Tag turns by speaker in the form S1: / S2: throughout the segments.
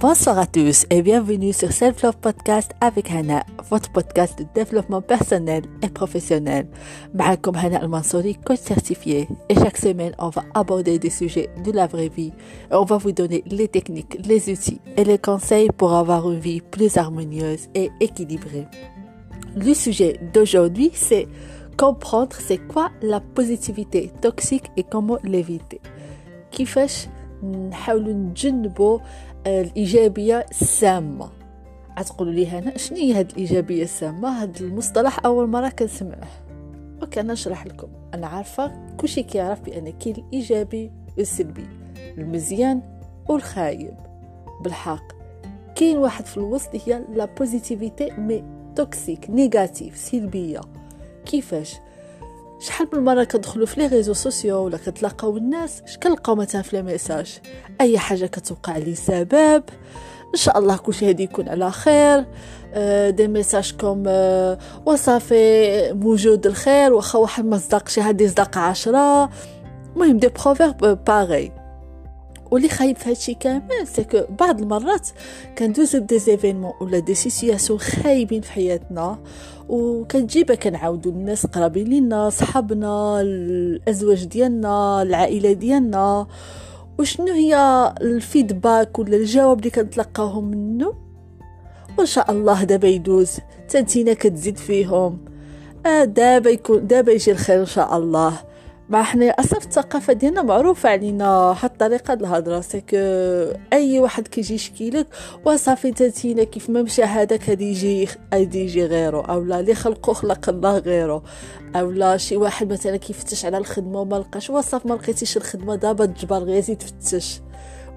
S1: Bonsoir à tous et bienvenue sur Self Love Podcast avec Hana, votre podcast de développement personnel et professionnel. Comme Hana Al-Mansouri, coach certifié. Et chaque semaine, on va aborder des sujets de la vraie vie on va vous donner les techniques, les outils et les conseils pour avoir une vie plus harmonieuse et équilibrée. Le sujet d'aujourd'hui, c'est comprendre c'est quoi la positivité toxique et comment l'éviter. كيفاش نتجنبوا الإيجابية السامة. غتقولوا لي هنا شنو هي هاد الإيجابية السامة؟ هاد المصطلح أول مرة كنسمعه OK أنا نشرح لكم. أنا عارفة كلشي كيعرف بأن كاين الإيجابي والسلبي المزيان والخايب. بالحق كاين واحد في الوسط هي la positivité mais toxique négative سلبية. كيفاش؟ شحال من مرة كتدخلوا في les réseaux sociaux ولا كتلاقاو الناس اش كنلقاو مثلا في les messages؟ أي حاجة كتوقع لسبب؟ إن شاء الله كلشي هادي يكون على خير. آه، des messages comme آه، وصافي موجود الخير واخا واحد ما صدقش هادي صدق عشرة. المهم des proverbes pareils واللي خايب في هادشي كامل c'est que بعض المرات كندوزو ب des événements ولا des situations خايبين في حياتنا وكتجيبها كنعاودو الناس قرابين لينا صحابنا الأزواج ديالنا العائلة ديالنا. وشنو هي الفيدباك ولا الجواب اللي كنتلقاهم منه وإن شاء الله دابا يدوز تنتينا كتزيد فيهم. آه دابا يكون دابا يجي الخير إن شاء الله. مع حنا أصلا في الثقافة ديالنا معروفة علينا واحد الطريقة الهضرة. سك أي واحد كيجي يشكي لك وصافي تاتينا كيف ما مشى هذاك غادي يجي غادي يجي غيره. أو لا اللي خلقو خلق الله غيره. أو لا شي واحد مثلا كيفتش على الخدمة وما لقاش وصافي ما لقيتيش الخدمة دابا تجبر غير يزيد تفتش.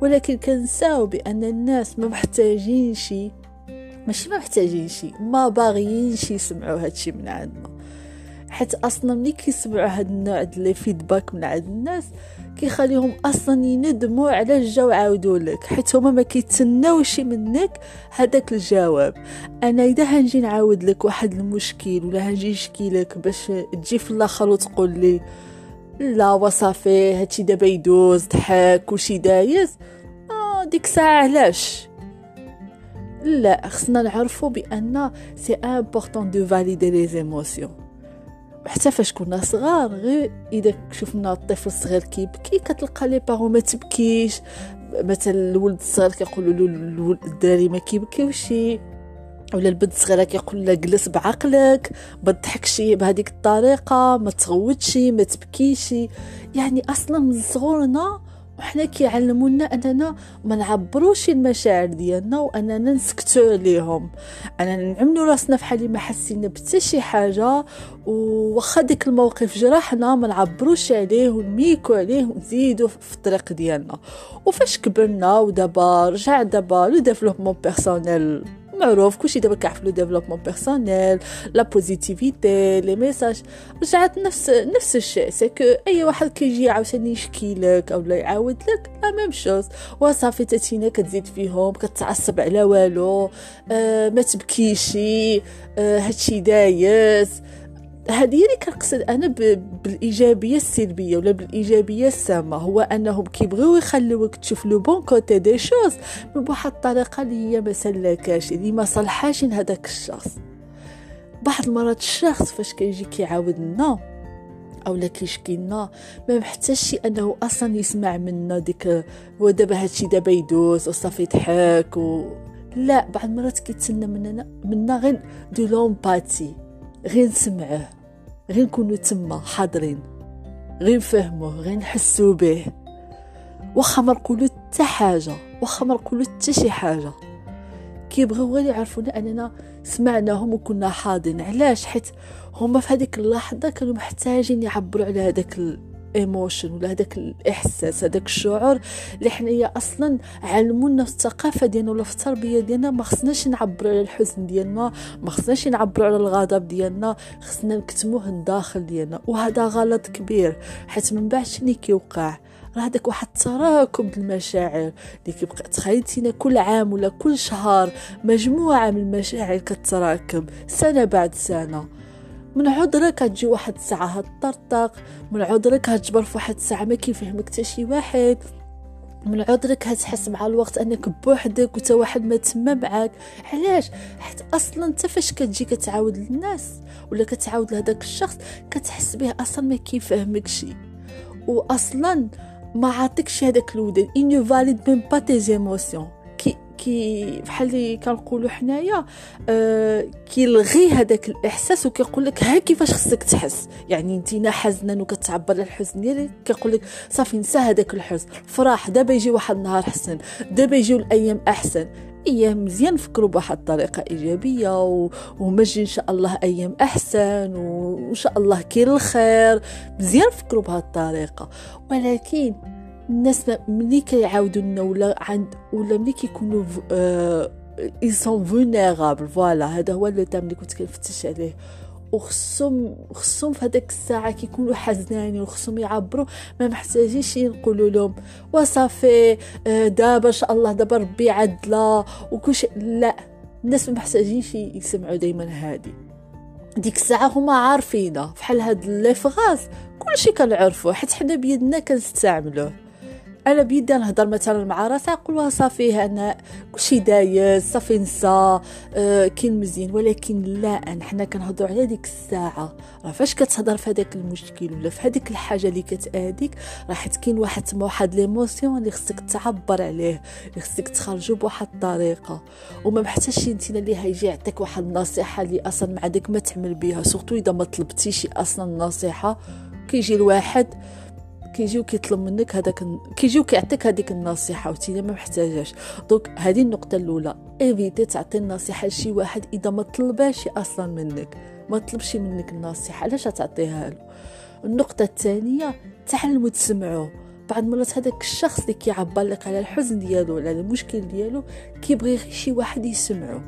S1: ولكن كنساو بأن الناس ما محتاجين شي ماشي ما محتاجين شي ما باغيين شي يسمعوا هادشي من عندنا. حيت أصلا ملي كيسمعوا هاد النوع ديال لي فيدباك من عند الناس كيخليهم أصلا يندموا على جاو عاودوا لك حيت هما ما كيتسناوش منك هذاك الجواب. أنا إذا هنجي نعاود لك واحد المشكل ولا هنجي نشكي لك باش تجي في الآخر وتقول لي لا وصافي هادشي دابا يدوز ضحك وشي دايز آه ديك الساعة علاش؟ لا خصنا نعرفوا بأن c'est important de valider les émotions حتى فاش كنا صغار غير إذا شفنا الطفل الصغير كيبكي كتلقى لي بارو ما تبكيش. مثلا الولد الصغير كيقولوا له الدراري ما كيبكيوش. ولا البنت الصغيرة كيقول لها جلس بعقلك ما تضحكش بهذيك الطريقة ما تغوتش ما تبكيش. يعني أصلا من صغورنا وحنا كيعلمونا أننا ما نعبروش المشاعر ديالنا وأننا نسكتوا عليهم. اننا نعملوا راسنا في حالي ما حسينا بتا شي حاجة وواخا ديك الموقف جرحنا ما نعبروش عليه ونميكو عليه ونزيدو في الطريق ديالنا. وفاش كبرنا ودابا رجع دابا le développement personnel. معروف كلشي دابا كيعرف le développement personnel la positivité les messages رجعت نفس نفس الشيء. si أي واحد كيجي عاوتاني يشكي لك اولا يعاود لك la même chose وصافي تاتينا كتزيد فيهم كتعصب على والو آه ما تبكيشي آه هادشي دايز هذه اللي كنقصد أنا بالإيجابية السلبية ولا بالإيجابية السامة هو أنهم كيبغيو يخلوك تشوف le bon côté des choses بواحد الطريقة اللي هي ما سلكاش اللي ما صلحاش هذاك الشخص. بعض المرات الشخص فاش كيجي كيعاود لنا أو لا كيشكي لنا ما محتاجش أنه أصلا يسمع منا ديك ودابا هادشي دابا يدوز وصافي يضحك و... لا بعض المرات كيتسنى مننا منا غير دو لومباتي غير نسمعه غير نكونوا تما حاضرين غير نفهموه غير نحسو به. واخا ما نقولو حتى حاجة واخا ما نقولو حتى شي حاجة. كيبغيو غير يعرفونا أننا سمعناهم وكنا حاضرين. علاش؟ حيت هما في هذيك اللحظة كانوا محتاجين يعبروا على هذاك ايموشن ولا هذاك الإحساس هذاك الشعور اللي حنايا أصلا علمونا في الثقافة ديالنا ولا في التربية ديالنا ما خصناش نعبروا على الحزن ديالنا ما خصناش نعبروا على الغضب ديالنا خصنا نكتموه الداخل ديالنا وهذا غلط كبير حيت من بعد شنو كيوقع؟ راه هذاك واحد التراكم المشاعر اللي كيبقى تخيلتينا كل عام ولا كل شهر مجموعة من المشاعر كتراكم سنة بعد سنة. من عذرك كتجي واحد الساعة هتطرطق من عذرك هتجبر في واحد الساعة ما كيفهمك حتى شي واحد. من عذرك هتحس مع الوقت أنك بوحدك وتا واحد ما تما معاك. علاش؟ حيت أصلا انت فاش كتجي كتعاود للناس ولا كتعاود لهداك الشخص كتحس به أصلا ما كيفهمكش واصلا ما عاطيكش هذاك الوداد et ne valide même pas tes émotions كي بحال اللي كنقولوا حنايا آه كيلغي هذاك الإحساس وكيقول لك ها كيفاش خصك تحس؟ يعني انت حزنا وكتعبر على الحزن ديالك كيقول لك صافي نسى هذاك الحزن فرح دابا يجي واحد النهار حسن دابا يجيو الأيام أحسن. أيام مزيان نفكروا بواحد الطريقة إيجابية و... ومجي إن شاء الله أيام أحسن وإن شاء الله كاين الخير. مزيان نفكروا بهذه الطريقة. ولكن الناس ملي كيعاودوا لنا ولا عند ولا ملي كيكونوا ils sont vulnérables voilà هذا هو le terme اللي كنت كنفتش عليه. وخصهم خصهم في هذاك الساعة كيكونوا حزنانين وخصهم يعبروا. ما محتاجينش نقولوا لهم وصافي آه، دابا إن شاء الله دابا ربي عدلا وكلشي لا. الناس ما محتاجينش يسمعوا دائما هادي. ديك الساعة هما عارفينه فحال هاد les phrases كلشي كنعرفوه. حيت حنا بيدنا كنستعملوه. أنا بيدي نهضر مثلا مع راسي نقول صافي أنا كلشي دايز صافي نسى آه كاين مزيان ولكن لا حنا كنهضروا على ديك الساعة. راه فاش كتهضر في هذاك المشكل ولا في هذيك الحاجة اللي كتاديك راه حيت كاين واحد واحد l'émotion اللي خصك تعبر عليه اللي خصك تخرجو بواحد الطريقة. وما محتاجش انت اللي هيجي يعطيك واحد النصيحة اللي أصلا مع داك ما تعمل بها surtout إذا ما طلبتيش أصلا النصيحة كيجي الواحد كيجي وكيطلب منك هذاك كيجي وكيعطيك هذيك النصيحة وتينا ما محتاجاش donc هذه النقطة الأولى évitez تعطي النصيحة لشي واحد إذا ما طلباش أصلا منك. ما طلبش منك النصيحة علاش تعطيها له؟ النقطة الثانية تعلموا تسمعوا بعض المرات هذاك الشخص اللي كيعبر لك على الحزن ديالو ولا المشكل ديالو كيبغي شي واحد يسمعه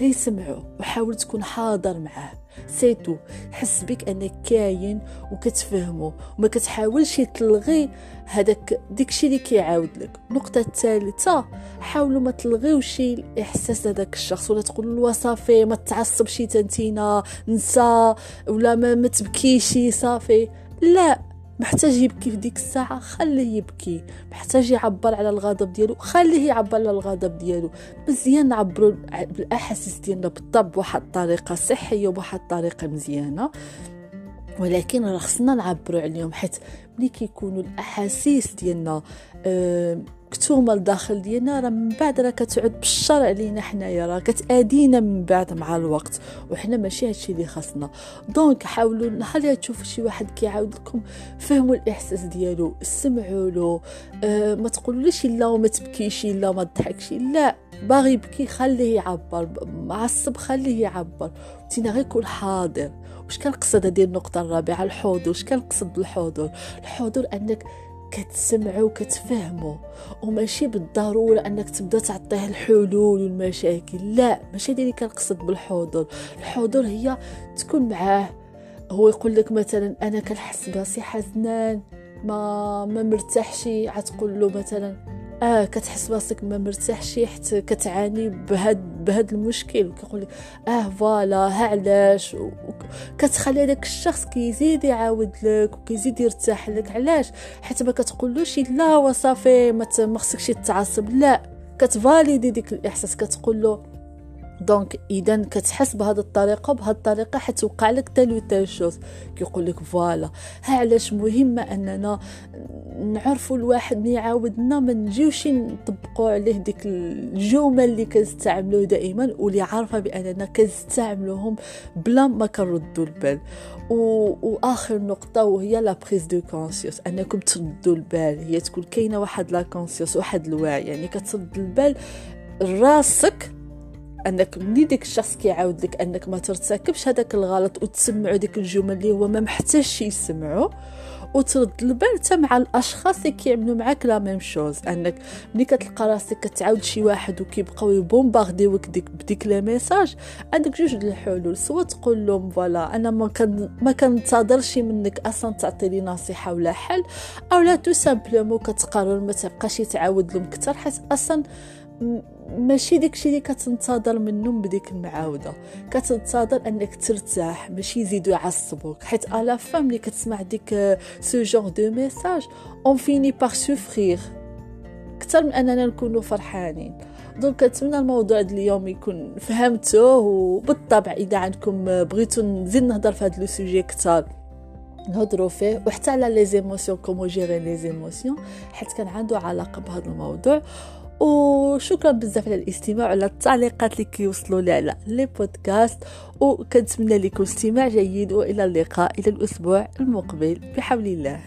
S1: غير سمعه وحاول تكون حاضر معاه. سيتو حس بك انك كاين وكتفهمو وما كتحاولش تلغي هذاك داكشي اللي كيعاود لك. النقطه الثالثه حاولوا ما تلغيوش الإحساس هذاك الشخص ولا تقول له صافي ما تعصبش تنتينا نسى ولا ما, ما تبكيش صافي. لا. محتاج يبكي في ديك الساعة خليه يبكي. محتاج يعبر على الغضب ديالو خليه يعبر على الغضب ديالو. مزيان نعبروا بالاحاسيس ديالنا بالطبع بواحد الطريقة صحية وبواحد الطريقة مزيانة. ولكن راه خصنا نعبروا عليهم حيت ملي كيكونوا الأحاسيس ديالنا أه مكتومه لداخل ديالنا راه من بعد راه كتعود بالشر علينا حنايا راه كتأدينا من بعد مع الوقت. وحنا ماشي هادشي اللي خاصنا. دونك حاولوا نهار تشوفوا شي واحد كيعاود لكم فهموا الإحساس ديالو سمعوا له. أه ما تقولوليش لا وما تبكيش لا ما تضحكش. لا باغي يبكي خليه يعبر. معصب خليه يعبر. تينا غير كون حاضر. واش كنقصد هذه النقطة الرابعة؟ الحضور واش كنقصد بالحضور الحضور أنك كتسمعوا وكتفهموا وماشي بالضرورة أنك تبدأ تعطيه الحلول والمشاكل. لا ماشي اللي كنقصد بالحضور. الحضور هي تكون معاه. هو يقول لك مثلا أنا كنحس براسي حزنان ما ما مرتاحش. عتقول له مثلا آه كتحس براسك ما مرتاحش حتى كتعاني بهاد بهاد المشكل كيقول آه voilà ها علاش كتخلي داك الشخص كيزيد يعاود لك وكيزيد يرتاح لك علاش؟ حيت ما كتقولوش لا وصافي ما خصكش تعصب لا. كت valider ديك الإحساس كتقول له donc إذا كتحس بهذه الطريقة بهذه الطريقة حتوقع لك telle ou telle chose. كيقول لك voilà. ها علاش مهمه أننا نعرفوا الواحد ملي يعاودنا ما نجيوش نطبقوا عليه ديك الجمل اللي كنستعملوه دائما واللي عارفة بأننا كنستعملوهم بلا ما كنردوا البال. و... وآخر نقطة وهي la prise de conscience أنكم تردوا البال. هي تكون كاينة واحد la conscience واحد الوعي. يعني كترد البال راسك أنك ملي ديك الشخص كيعاود لك أنك ما ترتكبش هذاك الغلط وتسمعوا ديك الجمل اللي هو ما محتاجش يسمعوا وترد البال حتى مع الأشخاص اللي كيعملوا معاك la même chose. أنك ملي كتلقى راسك كتعاود شي واحد وكيبقاو يبومبارديوك ديك بديك les messages عندك جوج د الحلول. soit تقول لهم voilà أنا ما كان ما كنتظرش منك أصلا تعطي لي نصيحة ولا حل أو لا tout simplement كتقرر ما تبقاش تعاود لهم كثر حيت أصلا ماشي داكشي اللي كتنتظر منهم بديك المعاودة. كتنتظر أنك ترتاح ماشي يزيدوا يعصبوك. حيت la femme اللي كتسمع ديك ce genre de messages on finit par souffrir أكثر من أننا نكونوا فرحانين. donc كنتمنى الموضوع ديال اليوم يكون فهمتوه وبالطبع إذا عندكم بغيتو نزيد نهضر في هذا le sujet أكثر نهضروا فيه وحتى على les émotions comment gérer les émotions حيت كان عنده علاقة بهذا الموضوع. وشكرا بزاف على الاستماع وعلى التعليقات اللي كيوصلوا لي على les podcasts وكنتمنى لكم استماع جيد وإلى اللقاء إلى الأسبوع المقبل بحول الله.